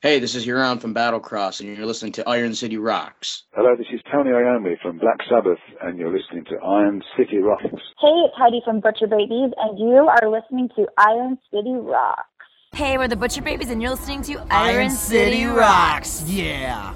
Hey, this is Hiran from Battlecross, and you're listening to Iron City Rocks. Hello, this is Tony Iommi from Black Sabbath, and you're listening to Iron City Rocks. Hey, it's Heidi from Butcher Babies, and you are listening to Iron City Rocks. Hey, we're the Butcher Babies, and you're listening to Iron, Iron City, City Rocks. Rocks. Yeah.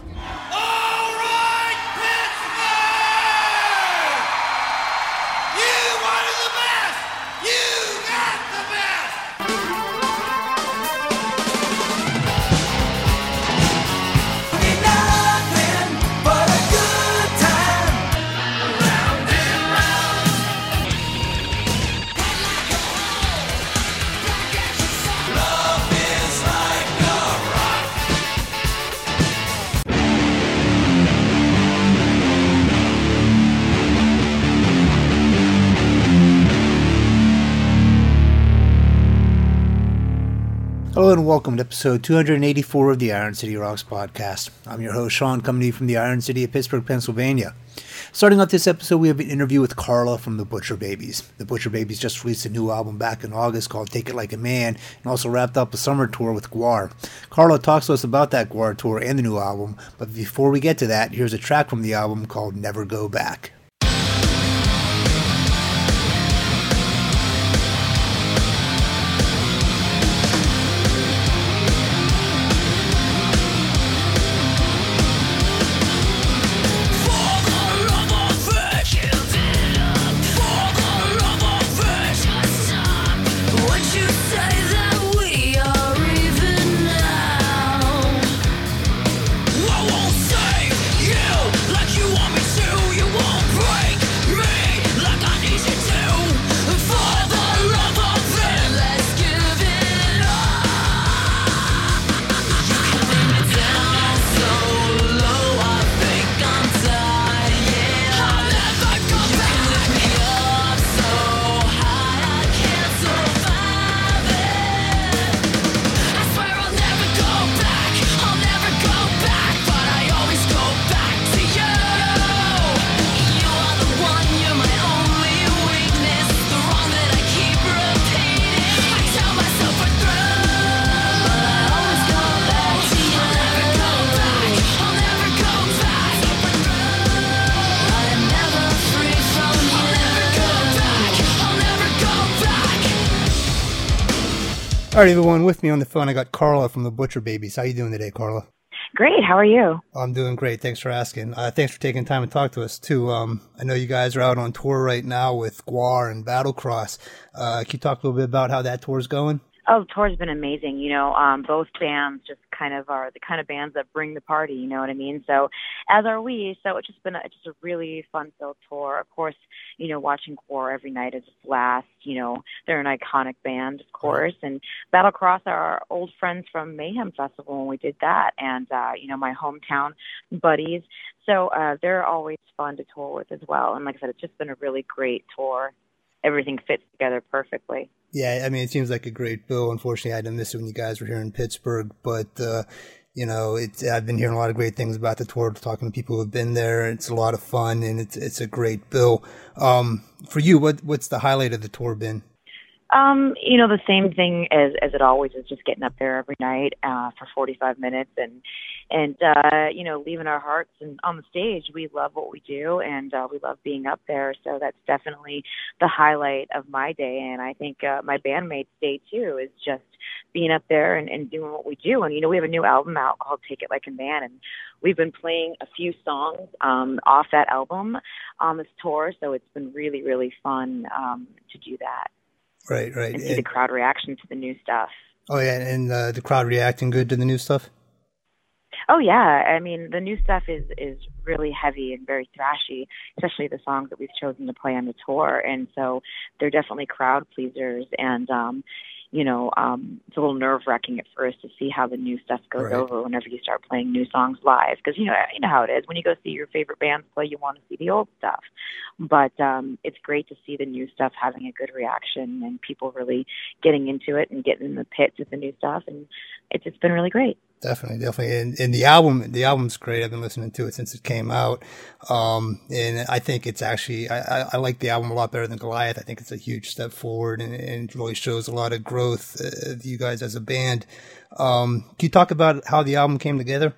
Hello and welcome to episode 284 of the Iron City Rocks podcast. I'm your host, Sean, coming to you from the Iron City of Pittsburgh, Pennsylvania. Starting off this episode, we have an interview with Carla from the Butcher Babies. The Butcher Babies just released a new album back in August called Take It Like a Man and also wrapped up a summer tour with GWAR. Carla talks to us about that GWAR tour and the new album, but before we get to that, here's a track from the album called Never Go Back. All right, everyone, with me on the phone, I got Carla from the Butcher Babies. How you doing today, Carla? Great, how are you? I'm doing great. Thanks for asking. Uh, thanks for taking time to talk to us too. Um, I know you guys are out on tour right now with GWAR and Battlecross. Uh, can you talk a little bit about how that tour is going? Oh, the tour's been amazing. You know, um, both bands just kind of are the kind of bands that bring the party. You know what I mean? So, as are we. So it's just been a, just a really fun-filled tour. Of course, you know, watching GWAR every night is a blast. You know, they're an iconic band, of course, and Battlecross are our old friends from Mayhem Festival when we did that, and uh, you know, my hometown buddies. So uh, they're always fun to tour with as well. And like I said, it's just been a really great tour. Everything fits together perfectly. Yeah, I mean, it seems like a great bill. Unfortunately, I had to miss it when you guys were here in Pittsburgh, but uh, you know, it's I've been hearing a lot of great things about the tour. Talking to people who have been there, it's a lot of fun and it's it's a great bill. Um, for you, what what's the highlight of the tour been? Um, you know, the same thing as as it always is just getting up there every night uh for 45 minutes and and uh you know, leaving our hearts and on the stage. We love what we do and uh we love being up there, so that's definitely the highlight of my day. And I think uh my bandmates day too is just being up there and, and doing what we do. And you know, we have a new album out called Take It Like a Man. And we've been playing a few songs um off that album on this tour, so it's been really really fun um to do that Right, right. and see the crowd reaction to the new stuff. oh yeah, and uh, the crowd reacting good to the new stuff. Oh yeah, I mean the new stuff is is really heavy and very thrashy, especially the songs that we've chosen to play on the tour, and so they're definitely crowd pleasers. And um, you know, um, it's a little nerve wracking at first to see how the new stuff goes Right. over whenever you start playing new songs live, because you know you know how it is when you go see your favorite bands play, you want to see the old stuff. But um, it's great to see the new stuff having a good reaction and people really getting into it and getting in the pits with the new stuff, and it's it's been really great. Definitely, definitely. And, and the album, the album's great. I've been listening to it since it came out. Um, and I think it's actually, I, I, I like the album a lot better than Goliath. I think it's a huge step forward and, and really shows a lot of growth uh, you guys as a band. Um, can you talk about how the album came together?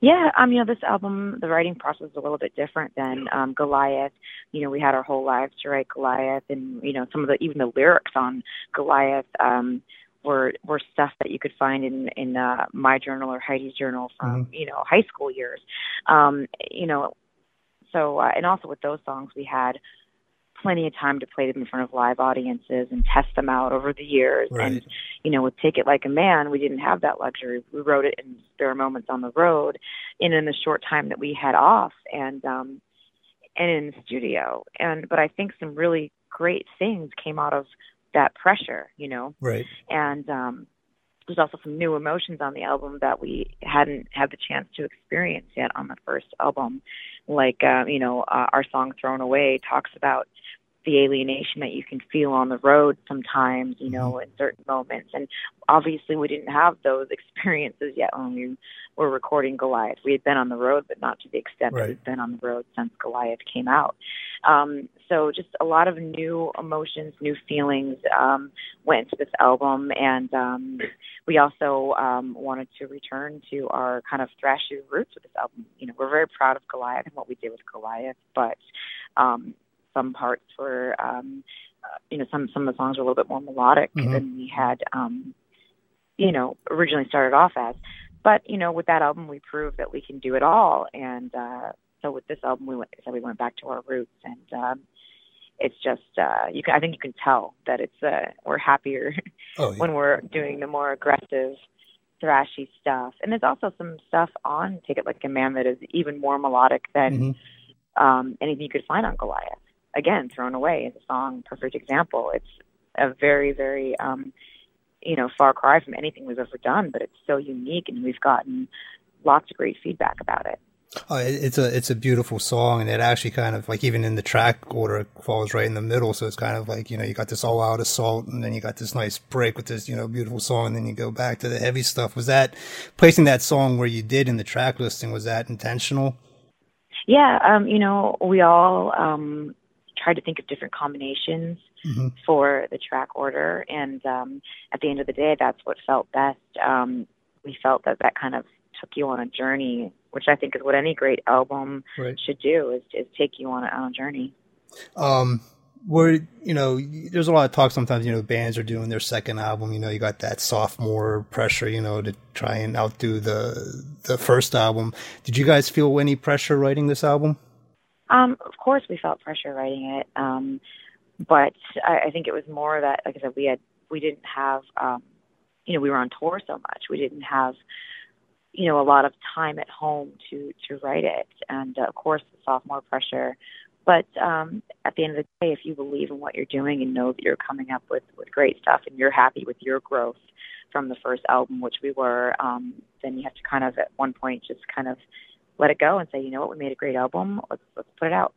Yeah, um, you know, this album, the writing process is a little bit different than um, Goliath. You know, we had our whole lives to write Goliath, and you know, some of the even the lyrics on Goliath um, were were stuff that you could find in in uh, my journal or Heidi's journal from you know high school years. Um, you know, so uh, and also with those songs, we had plenty of time to play them in front of live audiences and test them out over the years. Right. And you know, with Take It Like a Man, we didn't have that luxury. We wrote it in spare moments on the road, and in the short time that we had off, and um, and in the studio. And but I think some really great things came out of that pressure. You know, Right. and um there's also some new emotions on the album that we hadn't had the chance to experience yet on the first album like um you know uh, our song thrown away talks about the alienation that you can feel on the road sometimes you know in certain moments. And obviously we didn't have those experiences yet when we were recording goliath. We had been on the road but not to the extent Right. that we've been on the road since goliath came out. Um so just a lot of new emotions new feelings um went into this album. And um we also um wanted to return to our kind of thrashy roots with this album. You know we're very proud of goliath and what we did with goliath but um some parts were um uh, you know some some of the songs were a little bit more melodic Mhm. than we had um you know originally started off as but you know with that album we proved that we can do it all and uh so with this album we went so we went back to our roots and um it's just uh you can I think you can tell that it's uh we're happier Oh, yeah. when we're doing the more aggressive thrashy stuff and there's also some stuff on take it like a man that is even more melodic than Mhm. um anything you could find on goliath again thrown away a song perfect example it's a very very um you know far cry from anything we've ever done but it's so unique and we've gotten lots of great feedback about it Oh, it's a it's a beautiful song, and it actually kind of like even in the track order it falls right in the middle. So it's kind of like you know you got this all out assault, and then you got this nice break with this you know beautiful song, and then you go back to the heavy stuff. Was that placing that song where you did in the track listing? Was that intentional? yeah um you know we all um tried to think of different combinations Mhm. for the track order and um at the end of the day that's what felt best um we felt that that kind of took you on a journey which i think is what any great album Right. should do is, is take you on a, on a journey Um, where you know, there's a lot of talk sometimes. You know, bands are doing their second album. You know, you got that sophomore pressure. You know, to try and outdo the the first album. Did you guys feel any pressure writing this album? Um, of course, we felt pressure writing it, um, but I, I think it was more that, like I said, we had we didn't have, um, you know, we were on tour so much. We didn't have, you know, a lot of time at home to to write it, and uh, of course, the sophomore pressure. But um, at the end of the day, if you believe in what you're doing and know that you're coming up with with great stuff, and you're happy with your growth from the first album, which we were, um, then you have to kind of at one point just kind of let it go and say, you know what, we made a great album. Let's let's put it out.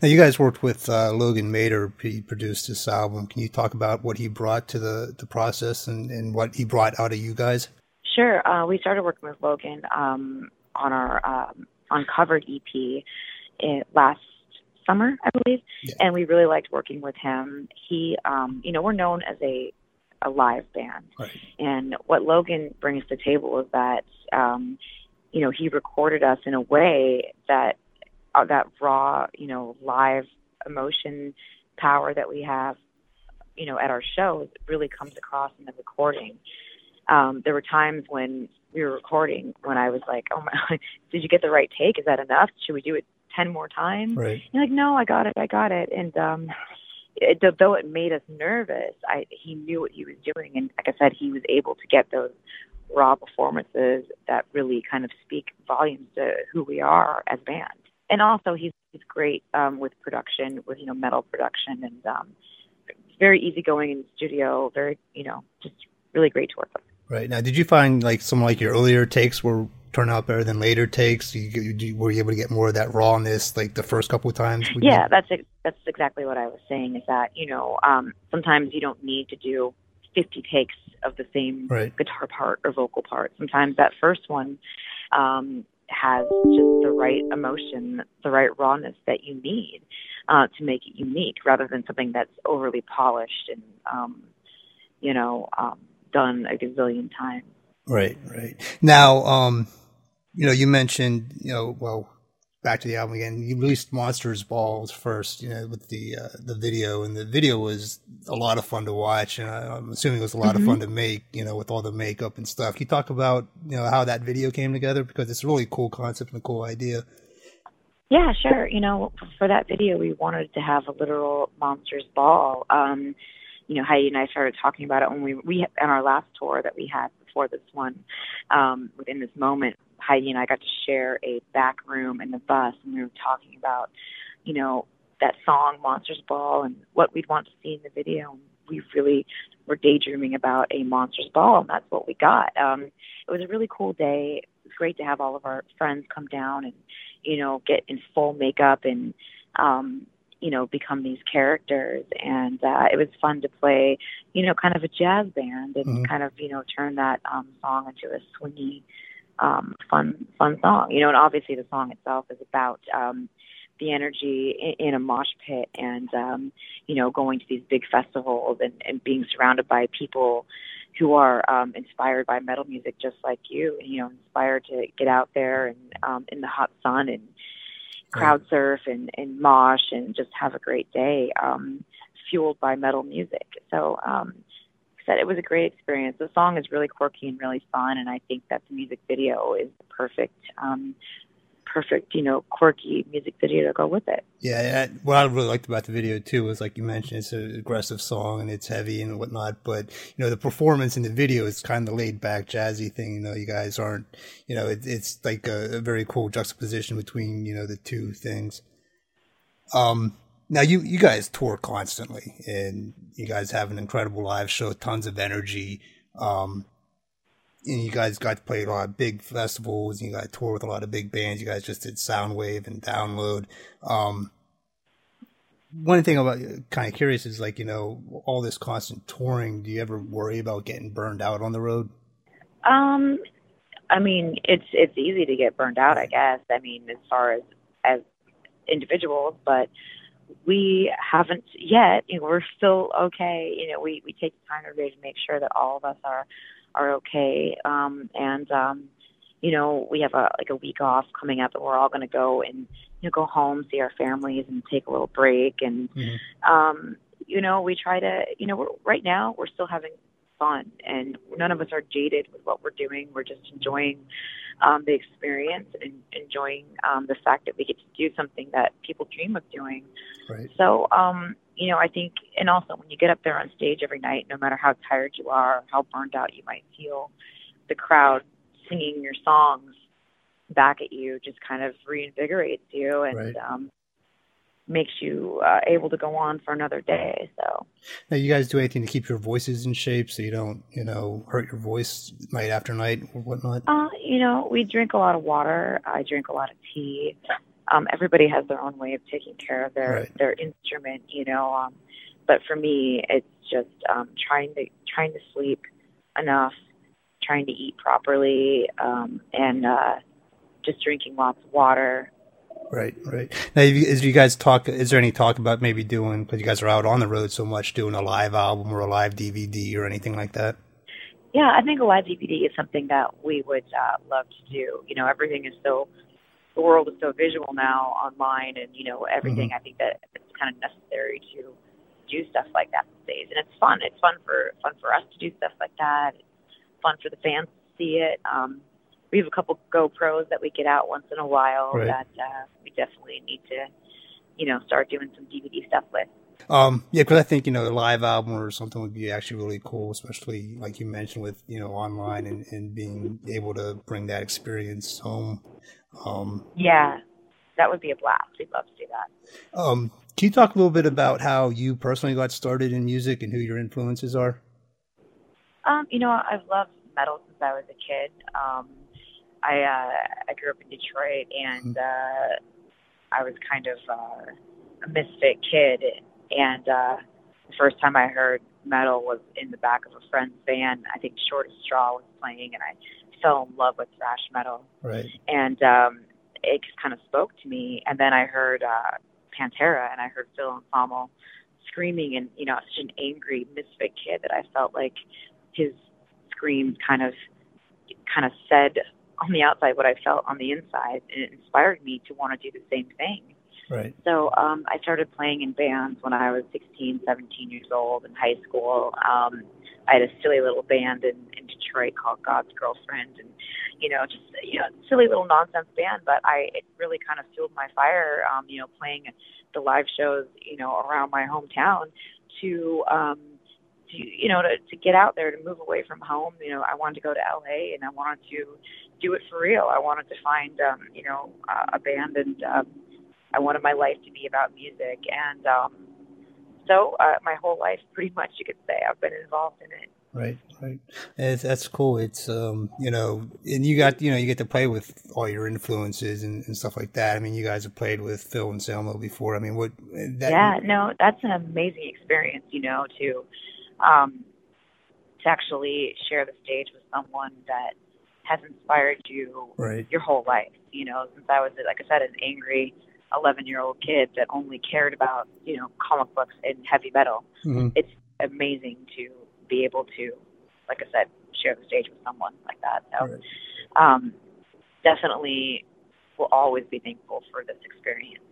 Now, you guys worked with uh, Logan Mader. He produced this album. Can you talk about what he brought to the, the process and, and what he brought out of you guys? Sure. Uh, we started working with Logan um, on our um, uncovered EP in, last summer, I believe, Yeah. and we really liked working with him. He, um, you know, we're known as a a live band, Right. and what Logan brings to the table is that, um, you know, he recorded us in a way that uh, that raw, you know, live emotion power that we have, you know, at our shows really comes across in the recording. Um, there were times when we were recording when I was like, "Oh my, did you get the right take? Is that enough? Should we do it ten more times?" Right. You're like, no, I got it, I got it. And um, it, though it made us nervous, I he knew what he was doing, and like I said, he was able to get those raw performances that really kind of speak volumes to who we are as a band. And also, he's he's great um, with production, with you know metal production, and um, very easygoing in the studio. Very you know just really great to work with. Right. Now, did you find like some like your earlier takes were turn out better than later takes? You, you, you- were you able to get more of that rawness like the first couple of times? Yeah, did? that's that's exactly what I was saying. Is that you know um, sometimes you don't need to do 50 takes of the same Right. guitar part or vocal part. Sometimes that first one um, has just the right emotion, the right rawness that you need uh, to make it unique, rather than something that's overly polished and um, you know um, done a gazillion times. Right, right. Now, um, you know, you mentioned, you know, well, back to the album again. You released Monsters Balls first, you know, with the uh, the video, and the video was a lot of fun to watch, and I'm assuming it was a lot of fun to make, you know, with all the makeup and stuff. Can you talk about, you know, how that video came together because it's a really cool concept and a cool idea. Yeah, sure. You know, for that video, we wanted to have a literal monsters ball. Um, you know, Heidi and I started talking about it when we we on our last tour that we had before this one. Um, within this moment, Heidi and I got to share a back room in the bus, and we were talking about, you know, that song Monsters Ball and what we'd want to see in the video. And we really were daydreaming about a Monsters Ball, and that's what we got. Um, it was a really cool day. It was great to have all of our friends come down and you know, get in full makeup and um, you know, become these characters and uh it was fun to play, you know, kind of a jazz band and Mhm. kind of, you know, turn that um song into a swingy um fun fun song. You know, and obviously the song itself is about um the energy in, in a mosh pit and um you know going to these big festivals and, and being surrounded by people who are um inspired by metal music just like you you know inspired to get out there and um in the hot sun and crowd surf and and mosh and just have a great day um fueled by metal music so um said it was a great experience the song is really quirky and really fun and I think that the music video is the perfect um perfect you know quirky music video to go with it Yeah, what I really liked about the video too was like you mentioned, it's an aggressive song and it's heavy and whatnot. But you know, the performance in the video is kind of the laid back, jazzy thing. You know, you guys aren't, you know, it, it's like a, a very cool juxtaposition between you know the two things. Um, now you you guys tour constantly and you guys have an incredible live show, tons of energy. Um, and you guys got to play a lot of big festivals. You got to tour with a lot of big bands. You guys just did Soundwave and Download. Um, one thing about kind of curious is like you know all this constant touring. Do you ever worry about getting burned out on the road? Um, I mean, it's it's easy to get burned out, I guess. I mean, as far as as individuals, but we haven't yet. You know, we're still okay. You know, we we take the time every day to make sure that all of us are are okay. Um, and um, you know, we have a like a week off coming up, and we're all going to go and you know go home, see our families, and take a little break. And Mhm. um, you know, we try to. You know, we're, right now we're still having fun and none of us are jaded with what we're doing. We're just enjoying um, the experience and enjoying um, the fact that we get to do something that people dream of doing. Right. So, um, you know, I think, and also when you get up there on stage every night, no matter how tired you are, how burned out you might feel, the crowd singing your songs back at you just kind of reinvigorates you and Right. um, makes you uh, able to go on for another day. So, Now, you guys do anything to keep your voices in shape so you don't, you know, hurt your voice night after night or whatnot? Uh, you know, we drink a lot of water. I drink a lot of tea. Um, everybody has their own way of taking care of their Right. their instrument, you know. Um, but for me, it's just um, trying to trying to sleep enough, trying to eat properly, um, and uh, just drinking lots of water. Right, right. Now, if you, as you guys talk, is there any talk about maybe doing because you guys are out on the road so much, doing a live album or a live DVD or anything like that? Yeah, I think a live DVD is something that we would uh, love to do. You know, everything is so the world is so visual now online, and you know everything. I think that it's kind of necessary to do stuff like that these days, and it's fun. It's fun for fun for us to do stuff like that. It's fun for the fans to see it. Um, we have a couple GoPros that we get out once in a while Right. that uh, we definitely need to, you know, start doing some DVD stuff with. Um, yeah, because I think you know a live album or something would be actually really cool, especially like you mentioned with you know online and, and being able to bring that experience home. Um, Yeah, that would be a blast. We'd love to do that. um, can you talk a little bit about how you personally got started in music and who your influences are? Um, you know, I've loved metal since I was a kid. Um, I uh, I grew up in Detroit, and uh, I was kind of uh, a misfit kid. And uh, the first time I heard metal was in the back of a friend's van. I think Shortest Straw was playing, and I fell in love with thrash metal Right. and um it just kind of spoke to me and then i heard uh pantera and i heard phil Anselmo screaming and you know such an angry misfit kid that i felt like his screams kind of kind of said on the outside what i felt on the inside and it inspired me to want to do the same thing Right. so um, I started playing in bands when I was 16, 17 years old in high school. Um, I had a silly little band in, in Detroit called God's Girlfriend, and you know, just you know, silly little nonsense band. But I it really kind of fueled my fire. Um, you know, playing the live shows, you know, around my hometown to um, to you know to to get out there to move away from home. You know, I wanted to go to LA and I wanted to do it for real. I wanted to find um, you know uh, a band and um, I wanted my life to be about music, and um, so uh, my whole life, pretty much, you could say, I've been involved in it. Right, right. It's, that's cool. It's um, you know, and you got you know you get to play with all your influences and, and stuff like that. I mean, you guys have played with Phil Anselmo before. I mean, what? That, yeah, no, that's an amazing experience, you know, to um, to actually share the stage with someone that has inspired you Right. your whole life. You know, since I was, like I said, an angry 11 year old kid that only cared about, you know, comic books and heavy metal. Mhm. It's amazing to be able to, like I said, share the stage with someone like that. So, Right. um, definitely will always be thankful for this experience.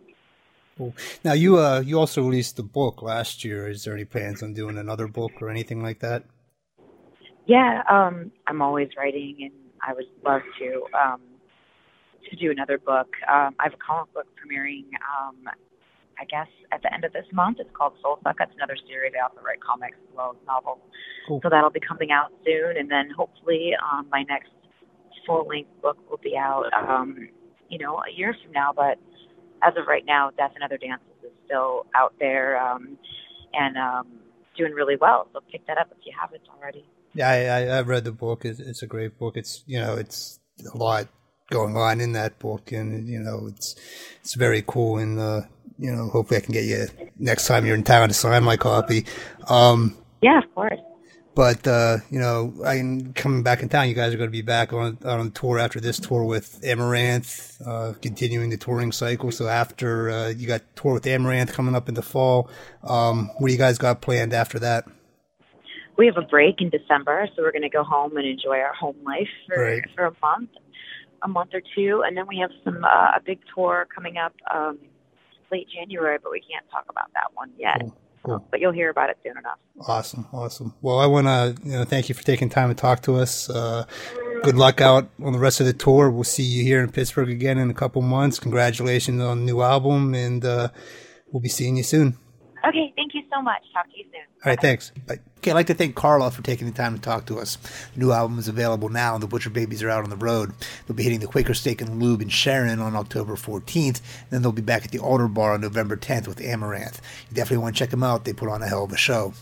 Cool. Now you uh you also released a book last year. Is there any plans on doing another book or anything like that? Yeah, um, I'm always writing, and I would love to um, to do another book. Um, I have a comic book premiering, um, I guess, at the end of this month. It's called Soul Suck. It's another series. I also write comics as well as novels. Cool. So that'll be coming out soon, and then hopefully um, my next full length book will be out, um, you know, a year from now. But as of right now, Death and Other Dances is still out there um, and um, doing really well. So pick that up if you haven't already. Yeah, I, I read the book. It's, it's a great book. It's you know it's a lot going on in that book, and you know it's it's very cool. And uh, you know hopefully I can get you next time you're in town to sign my copy. Um, Yeah, of course. But uh, you know, I'm coming back in town. You guys are going to be back on on tour after this tour with Amaranthe, uh, continuing the touring cycle. So after uh, you got tour with Amaranthe coming up in the fall, um, what do you guys got planned after that? We have a break in December, so we're going to go home and enjoy our home life for Right. for a month, a month or two, and then we have some uh, a big tour coming up um, late January, but we can't talk about that one yet. Cool, cool. But you'll hear about it soon enough. Awesome, awesome. Well, I want to you know thank you for taking time to talk to us. Uh, good luck out on the rest of the tour. We'll see you here in Pittsburgh again in a couple months. Congratulations on the new album, and uh, we'll be seeing you soon. Okay, so much. Talk to you soon. All right, thanks. Bye. Okay, I'd like to thank Carla for taking the time to talk to us. The new album is available now, and the Butcher Babies are out on the road. They'll be hitting the Quaker Steak and Lube in Sharon on October 14th, and then they'll be back at the Altar Bar on November 10th with Amaranthe. You definitely want to check them out. They put on a hell of a show.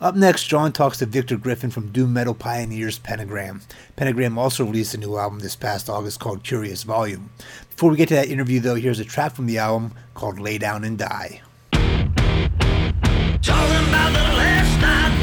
Up next, John talks to Victor Griffin from Doom Metal Pioneers Pentagram. Pentagram also released a new album this past August called Curious Volume. Before we get to that interview, though, here's a track from the album called Lay Down and Die. Talking about the last night,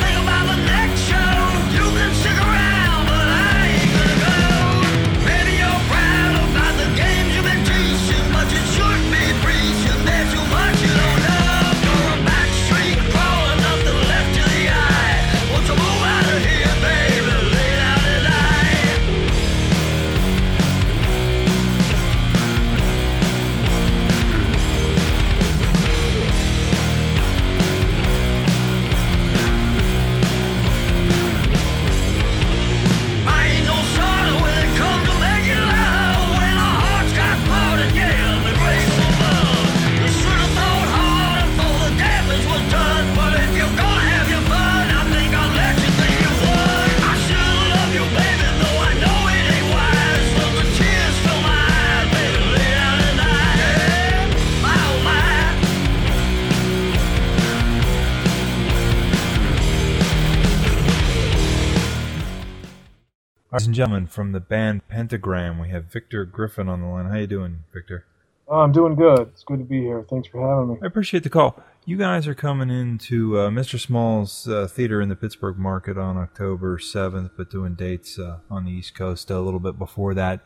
Ladies and gentlemen, from the band Pentagram, we have Victor Griffin on the line. How you doing, Victor? Oh, I'm doing good. It's good to be here. Thanks for having me. I appreciate the call. You guys are coming into uh, Mr. Small's uh, theater in the Pittsburgh market on October 7th, but doing dates uh, on the East Coast a little bit before that.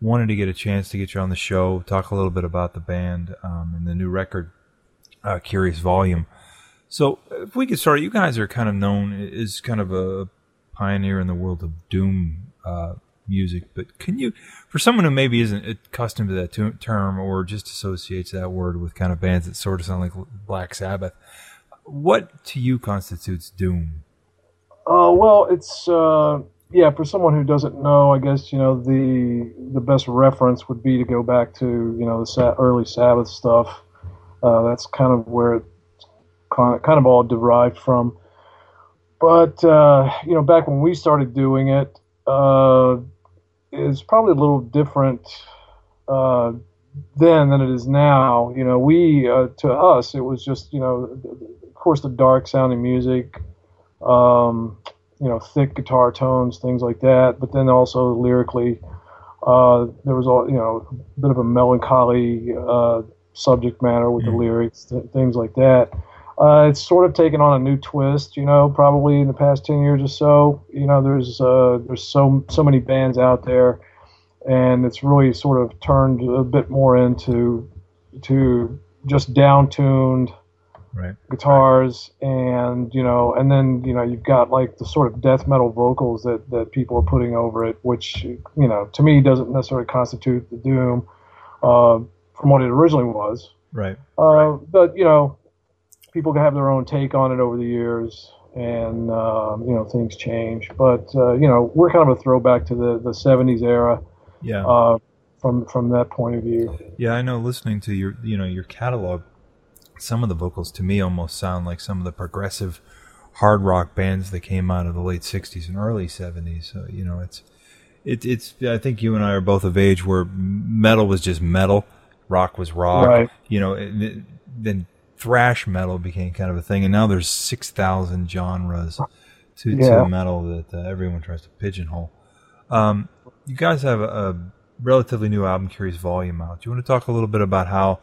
Wanted to get a chance to get you on the show, talk a little bit about the band um, and the new record, uh, Curious Volume. So, if we could start, you guys are kind of known as kind of a pioneer in the world of doom uh, music, but can you, for someone who maybe isn't accustomed to that term or just associates that word with kind of bands that sort of sound like Black Sabbath, what to you constitutes doom? Uh, well, it's uh, yeah. For someone who doesn't know, I guess you know the the best reference would be to go back to you know the sa- early Sabbath stuff. Uh, that's kind of where it kind of all derived from. But uh, you know, back when we started doing it, uh, it's probably a little different uh, then than it is now. You know, we uh, to us it was just you know, of course the dark sounding music, um, you know, thick guitar tones, things like that. But then also lyrically, uh, there was all you know, a bit of a melancholy uh, subject matter with the lyrics, th- things like that. Uh, it's sort of taken on a new twist, you know, probably in the past ten years or so. You know, there's uh, there's so so many bands out there, and it's really sort of turned a bit more into to just down tuned Right. guitars and you know and then you know you've got like the sort of death metal vocals that that people are putting over it which you know to me doesn't necessarily constitute the doom uh, from what it originally was Right. uh, but you know people can have their own take on it over the years and um, you know things change but uh, you know we're kind of a throwback to the the 70s era Yeah. uh, from from that point of view Yeah, I know. Listening to your, you know, your catalog, some of the vocals to me almost sound like some of the progressive hard rock bands that came out of the late '60s and early '70s. So you know, it's, it, it's. I think you and I are both of age where metal was just metal, rock was rock. Right. You know, and it- then thrash metal became kind of a thing, and now there's six thousand genres to, Yeah. to metal that uh, everyone tries to pigeonhole. Um, you guys have a, a relatively new album, Curious Volume, out. Do you want to talk a little bit about how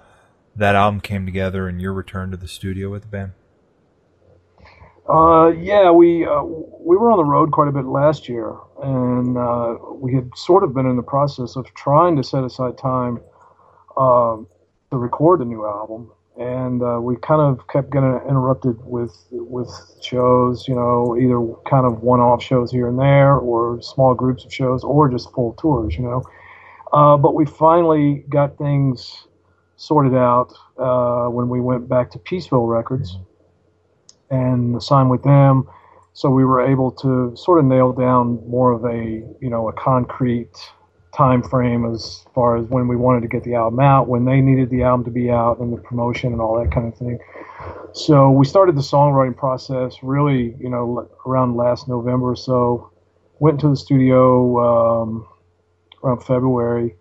that album came together and your return to the studio with the band? Uh, yeah, we uh, we were on the road quite a bit last year, and uh, we had sort of been in the process of trying to set aside time uh, to record the new album, and uh, we kind of kept getting interrupted with with shows, you know, either kind of one-off shows here and there, or small groups of shows, or just full tours, you know. Uh, but we finally got things sorted out uh, when we went back to Peaceville Records and signed with them. So we were able to sort of nail down more of a you know a concrete time frame as far as when we wanted to get the album out, when they needed the album to be out, and the promotion and all that kind of thing. So we started the songwriting process really you know around last November or so. Went to the studio um, around February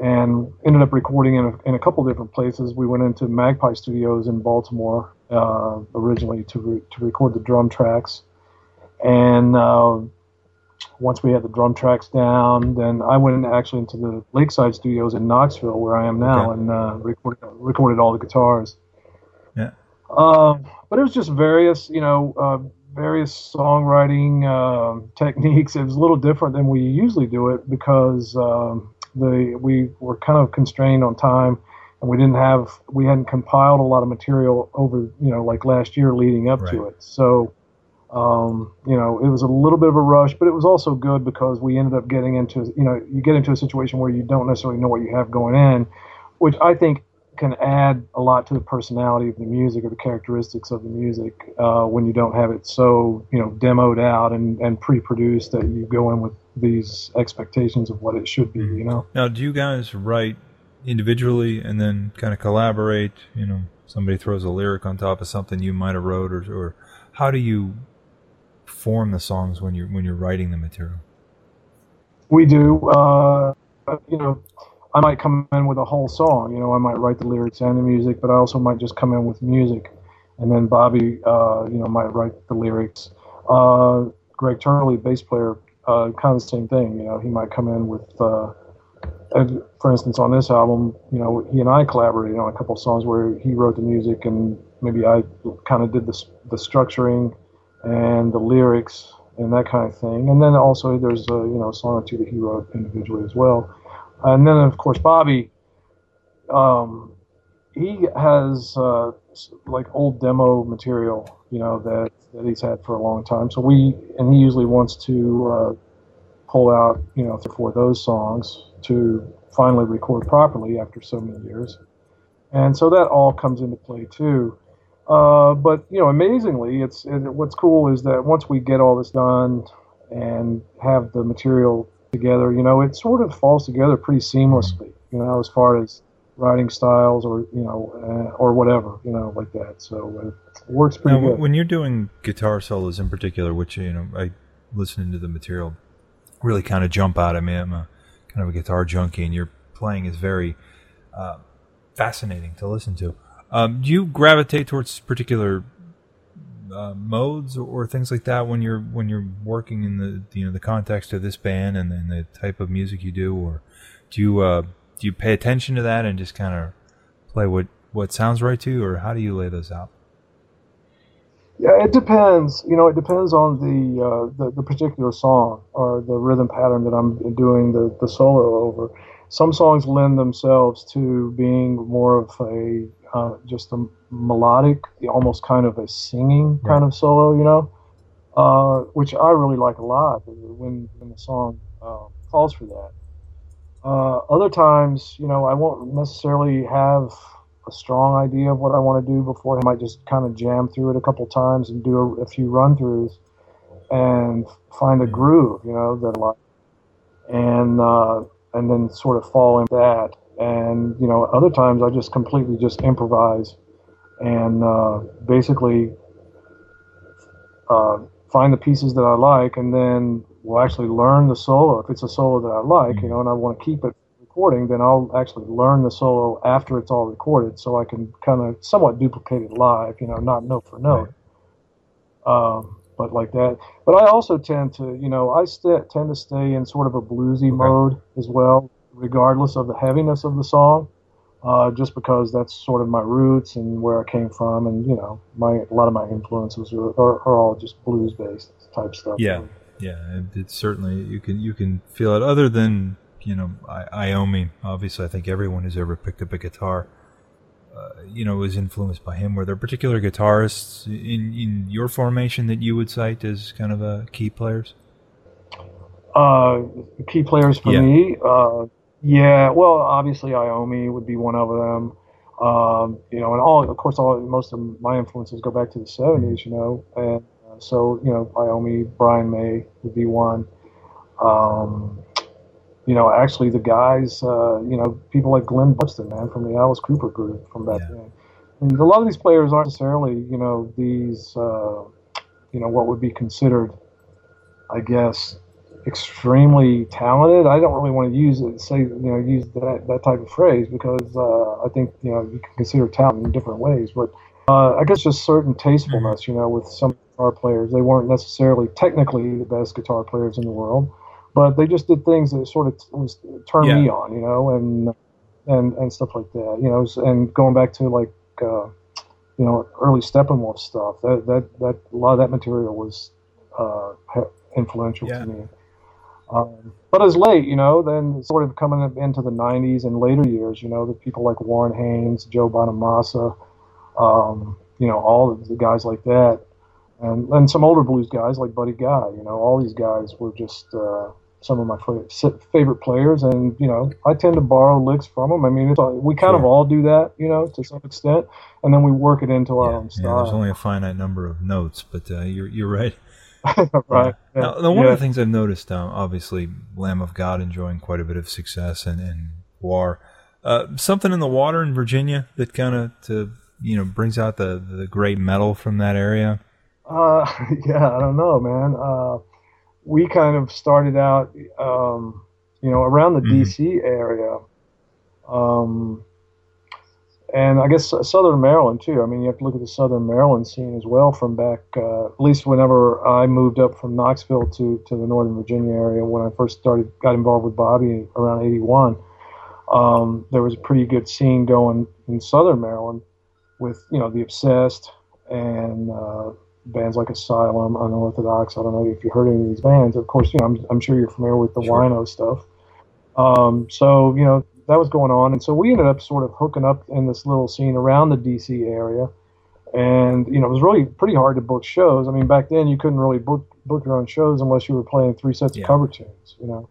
and ended up recording in a, in a couple different places. We went into Magpie Studios in Baltimore uh, originally to re- to record the drum tracks, and uh, once we had the drum tracks down, then I went actually into the Lakeside Studios in Knoxville, where I am now, Okay. and uh, recorded recorded all the guitars. Yeah. Um, but it was just various, you know, uh, various songwriting um techniques. It was a little different than we usually do it because um, the we were kind of constrained on time, and we didn't have we hadn't compiled a lot of material over you know like last year leading up to it. So um, you know, it was a little bit of a rush, but it was also good because we ended up getting into, you know, you get into a situation where you don't necessarily know what you have going in, which I think can add a lot to the personality of the music or the characteristics of the music uh, when you don't have it so, you know, demoed out and, and pre-produced that you go in with these expectations of what it should be, you know? Now, do you guys write individually and then kind of collaborate? You know, somebody throws a lyric on top of something you might have wrote, or, or how do you form the songs when you're when you're writing the material? We do. Uh, you know, I might come in with a whole song. You know, I might write the lyrics and the music, but I also might just come in with music, and then Bobby, uh, you know, might write the lyrics. Uh, Greg Turley, bass player, uh, kind of the same thing. You know, he might come in with uh, for instance, on this album, you know, he and I collaborated on a couple songs where he wrote the music and maybe I kind of did the, the structuring and the lyrics and that kind of thing. And then also there's a, you know, a song or two that he wrote individually as well. And then, of course, Bobby, um, he has uh, like old demo material, you know, that, that he's had for a long time. So we, and he usually wants to uh, pull out, you know, three or four of those songs to finally record properly after so many years. And so that all comes into play too. Uh, but you know, amazingly, it's it, what's cool is that once we get all this done and have the material together, you know, it sort of falls together pretty seamlessly. You know, as far as writing styles or you know uh, or whatever, you know, like that. So it works pretty Now, good. when you're doing guitar solos in particular, which you know, I listening to the material really kind of jump out at me. I'm a kind of a guitar junkie, and your playing is very uh, fascinating to listen to. Um, do you gravitate towards particular uh, modes or, or things like that when you're when you're working in the you know the context of this band and, and the type of music you do, or do you uh, do you pay attention to that and just kind of play what what sounds right to you, or how do you lay those out? Yeah, it depends. You know, it depends on the, uh, the the particular song or the rhythm pattern that I'm doing the, the solo over. Some songs lend themselves to being more of a uh, just a melodic, the almost kind of a singing kind of solo, you know, uh, which I really like a lot when when the song uh, calls for that. Uh, other times, you know, I won't necessarily have a strong idea of what I want to do before. I might just kind of jam through it a couple times and do a, a few run throughs and find a groove, you know, that I like, and uh, and then sort of fall into that. And you know, other times I just completely just improvise and uh, basically uh, find the pieces that I like, and then we'll actually learn the solo. If it's a solo that I like, you know, and I want to keep it recording, then I'll actually learn the solo after it's all recorded, so I can kind of somewhat duplicate it live, you know, not note for note, um, but like that. But I also tend to, you know, I st- tend to stay in sort of a bluesy mode as well, regardless of the heaviness of the song. Uh, just because that's sort of my roots and where I came from, and you know, my a lot of my influences are, are, are all just blues based type stuff. Yeah, yeah, it, it's certainly you can you can feel it. Other than you know, I, Iommi, obviously, I think everyone who's ever picked up a guitar, uh, you know, was influenced by him. Were there particular guitarists in in your formation that you would cite as kind of uh, key players? Uh, key players for Yeah. me, uh, yeah. Well, obviously, Iommi would be one of them. Um, you know, and all, of course, all most of my influences go back to the '70s. You know, and uh, so you know, Iommi, Brian May would be one. Um, you know, actually, the guys, uh, you know, people like Glen Buxton, man, from the Alice Cooper group from back then. I mean, a lot of these players aren't necessarily, you know, these, uh, you know, what would be considered, I guess, extremely talented. I don't really want to use it, say, you know, use that, that type of phrase because uh, I think, you know, you can consider talent in different ways. But uh, I guess just certain tastefulness, you know, with some guitar players. They weren't necessarily technically the best guitar players in the world, but they just did things that sort of was turned me on, you know, and and and stuff like that, you know. And going back to like, uh, you know, early Steppenwolf stuff. That that that a lot of that material was uh, influential Yeah. to me. Um, but as late, you know, then sort of coming up into the '90s and later years, you know, the people like Warren Haynes, Joe Bonamassa, um, you know, all of the guys like that, and and some older blues guys like Buddy Guy. You know, all these guys were just uh, some of my favorite favorite players, and you know, I tend to borrow licks from them. I mean, it's, all- we kind of all do that, you know, to some extent, and then we work it into our own Yeah, style. there's only a finite number of notes, but uh, you're you're right. right. Yeah. Now, now, one Yeah. of the things I've noticed, um, obviously, Lamb of God enjoying quite a bit of success and, and GWAR. Uh, something in the water in Virginia that kind of to you know brings out the the great metal from that area. Uh, yeah, I don't know, man. Uh, we kind of started out, um, you know, around the Mhm. D.C. area, um, and I guess Southern Maryland too. I mean, you have to look at the Southern Maryland scene as well. From back, uh, at least whenever I moved up from Knoxville to to the Northern Virginia area when I first started got involved with Bobby around '81. um, there was a pretty good scene going in Southern Maryland with you know the Obsessed and uh, bands like Asylum, Unorthodox. I don't know if you heard any of these bands. Of course, you know I'm, I'm sure you're familiar with the Sure. Wino stuff. Um, so you know that was going on, and so we ended up sort of hooking up in this little scene around the DC area, and you know it was really pretty hard to book shows. I mean, back then you couldn't really book book your own shows unless you were playing three sets Yeah. of cover tunes, you know.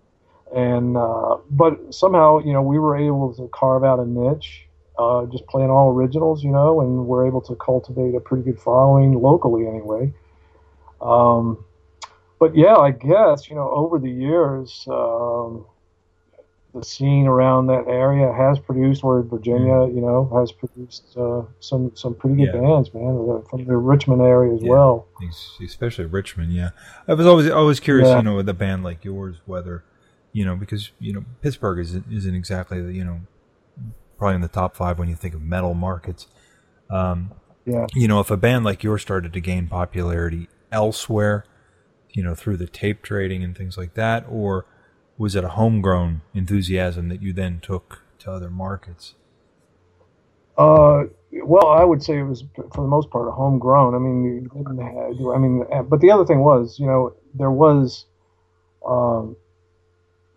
And uh, but somehow you know we were able to carve out a niche, uh, just playing all originals, you know, and we're able to cultivate a pretty good following locally anyway. Um, but yeah, I guess you know over the years, um, the scene around that area has produced, where Virginia, you know, has produced uh, some some pretty good Yeah. bands, man, uh, from the Richmond area as Yeah. well. Especially Richmond. Yeah, I was always always curious, Yeah. you know, with a band like yours, whether you know, because you know Pittsburgh isn't isn't exactly you know probably in the top five when you think of metal markets. Um, Yeah. you know, if a band like yours started to gain popularity elsewhere, you know, through the tape trading and things like that, or was it a homegrown enthusiasm that you then took to other markets? Uh, well, I would say it was for the most part a homegrown. I mean, you didn't have, I mean, but the other thing was, you know, there was, um,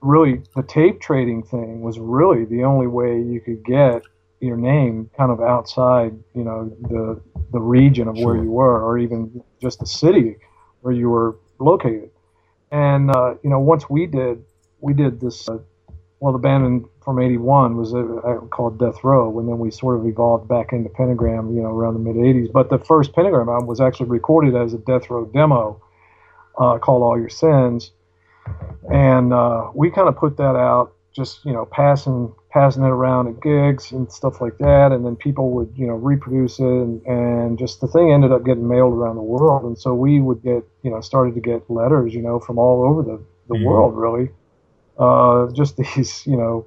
really the tape trading thing was really the only way you could get your name kind of outside, you know, the the region of where you were, or even just the city where you were located. And uh, you know, once we did, we did this. Uh, well, the band in, from '81 was uh, called Death Row, and then we sort of evolved back into Pentagram, you know, around the mid '80s. But the first Pentagram album was actually recorded as a Death Row demo uh, called All Your Sins, and uh, we kind of put that out, just you know, passing passing it around at gigs and stuff like that, and then people would you know reproduce it, and, and just the thing ended up getting mailed around the world, and so we would get you know started to get letters, you know, from all over the the Mhm. world really, uh, just these you know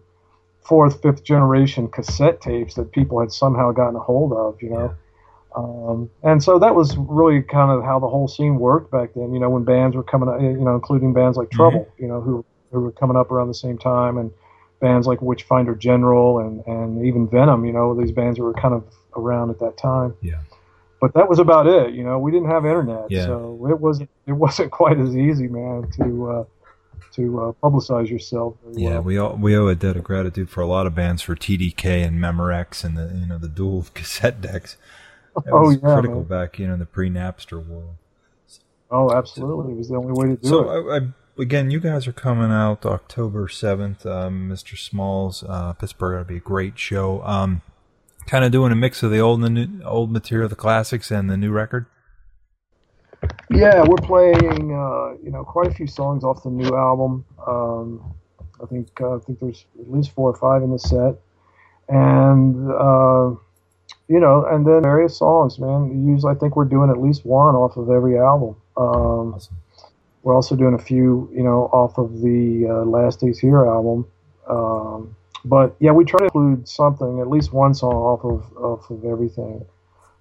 fourth fifth generation cassette tapes that people had somehow gotten a hold of, you know. Um, and so that was really kind of how the whole scene worked back then. You know, when bands were coming up, you know, including bands like Trouble, you know, who who were coming up around the same time, and bands like Witchfinder General and and even Venom. You know, these bands were kind of around at that time. Yeah. But that was about it. You know, we didn't have internet, Yeah. so it wasn't it wasn't quite as easy, man, to uh, to uh, publicize yourself. Yeah, well. we all, we owe a debt of gratitude for a lot of bands for TDK and Memorex and the you know the dual cassette decks. That Oh, was yeah, critical man. back you know in the pre Napster world. Oh, absolutely. It was the only way to do it. So I, I, again, you guys are coming out October seventh, um, Mr. Smalls, uh, Pittsburgh. it'll be a great show. Um, kind of doing a mix of the old and the new, old material, the classics, and the new record. Yeah, we're playing, uh, you know, quite a few songs off the new album. Um, I think uh, I think there's at least four or five in the set, and uh, you know, and then various songs, man. Usually, I think we're doing at least one off of every album. Um, Awesome. we're also doing a few, you know, off of the uh, Last Days Here album. Um, but yeah, we try to include something, at least one song off of off of everything,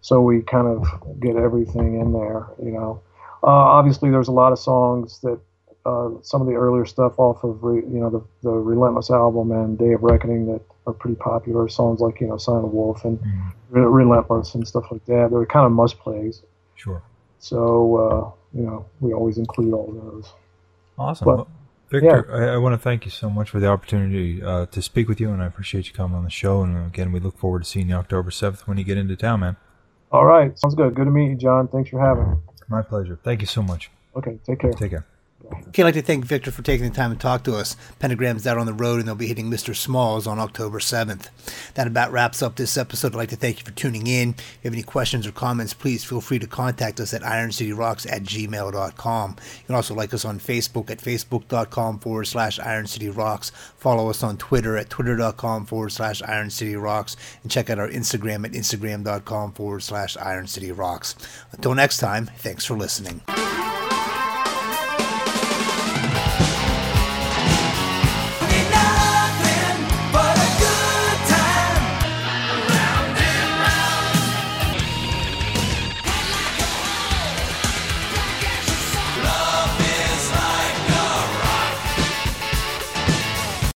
so we kind of get everything in there. You know, uh, obviously there's a lot of songs that uh, some of the earlier stuff off of re, you know the the Relentless album and Day of Reckoning that are pretty popular. Songs like you know Sign of Wolf and. Re- Relentless and stuff like that. They're kind of must plays. Sure. So uh, you know we always include all those. Awesome. But- Victor, I, I want to thank you so much for the opportunity uh, to speak with you, and I appreciate you coming on the show. And again, we look forward to seeing you October 7th when you get into town, man. All right, sounds good. Good to meet you, John. Thanks for having me. My pleasure. Thank you so much. Okay, take care. Take care. Okay, I'd like to thank Victor for taking the time to talk to us. Pentagram's out on the road and they'll be hitting Mr. Smalls on October 7th. That about wraps up this episode. I'd like to thank you for tuning in. If you have any questions or comments, please feel free to contact us at ironcityrocks at gmail.com. You can also like us on Facebook at facebook.com forward slash ironcityrocks. Follow us on Twitter at twitter.com forward slash ironcityrocks. And check out our Instagram at instagram.com forward slash ironcityrocks. Until next time, thanks for listening.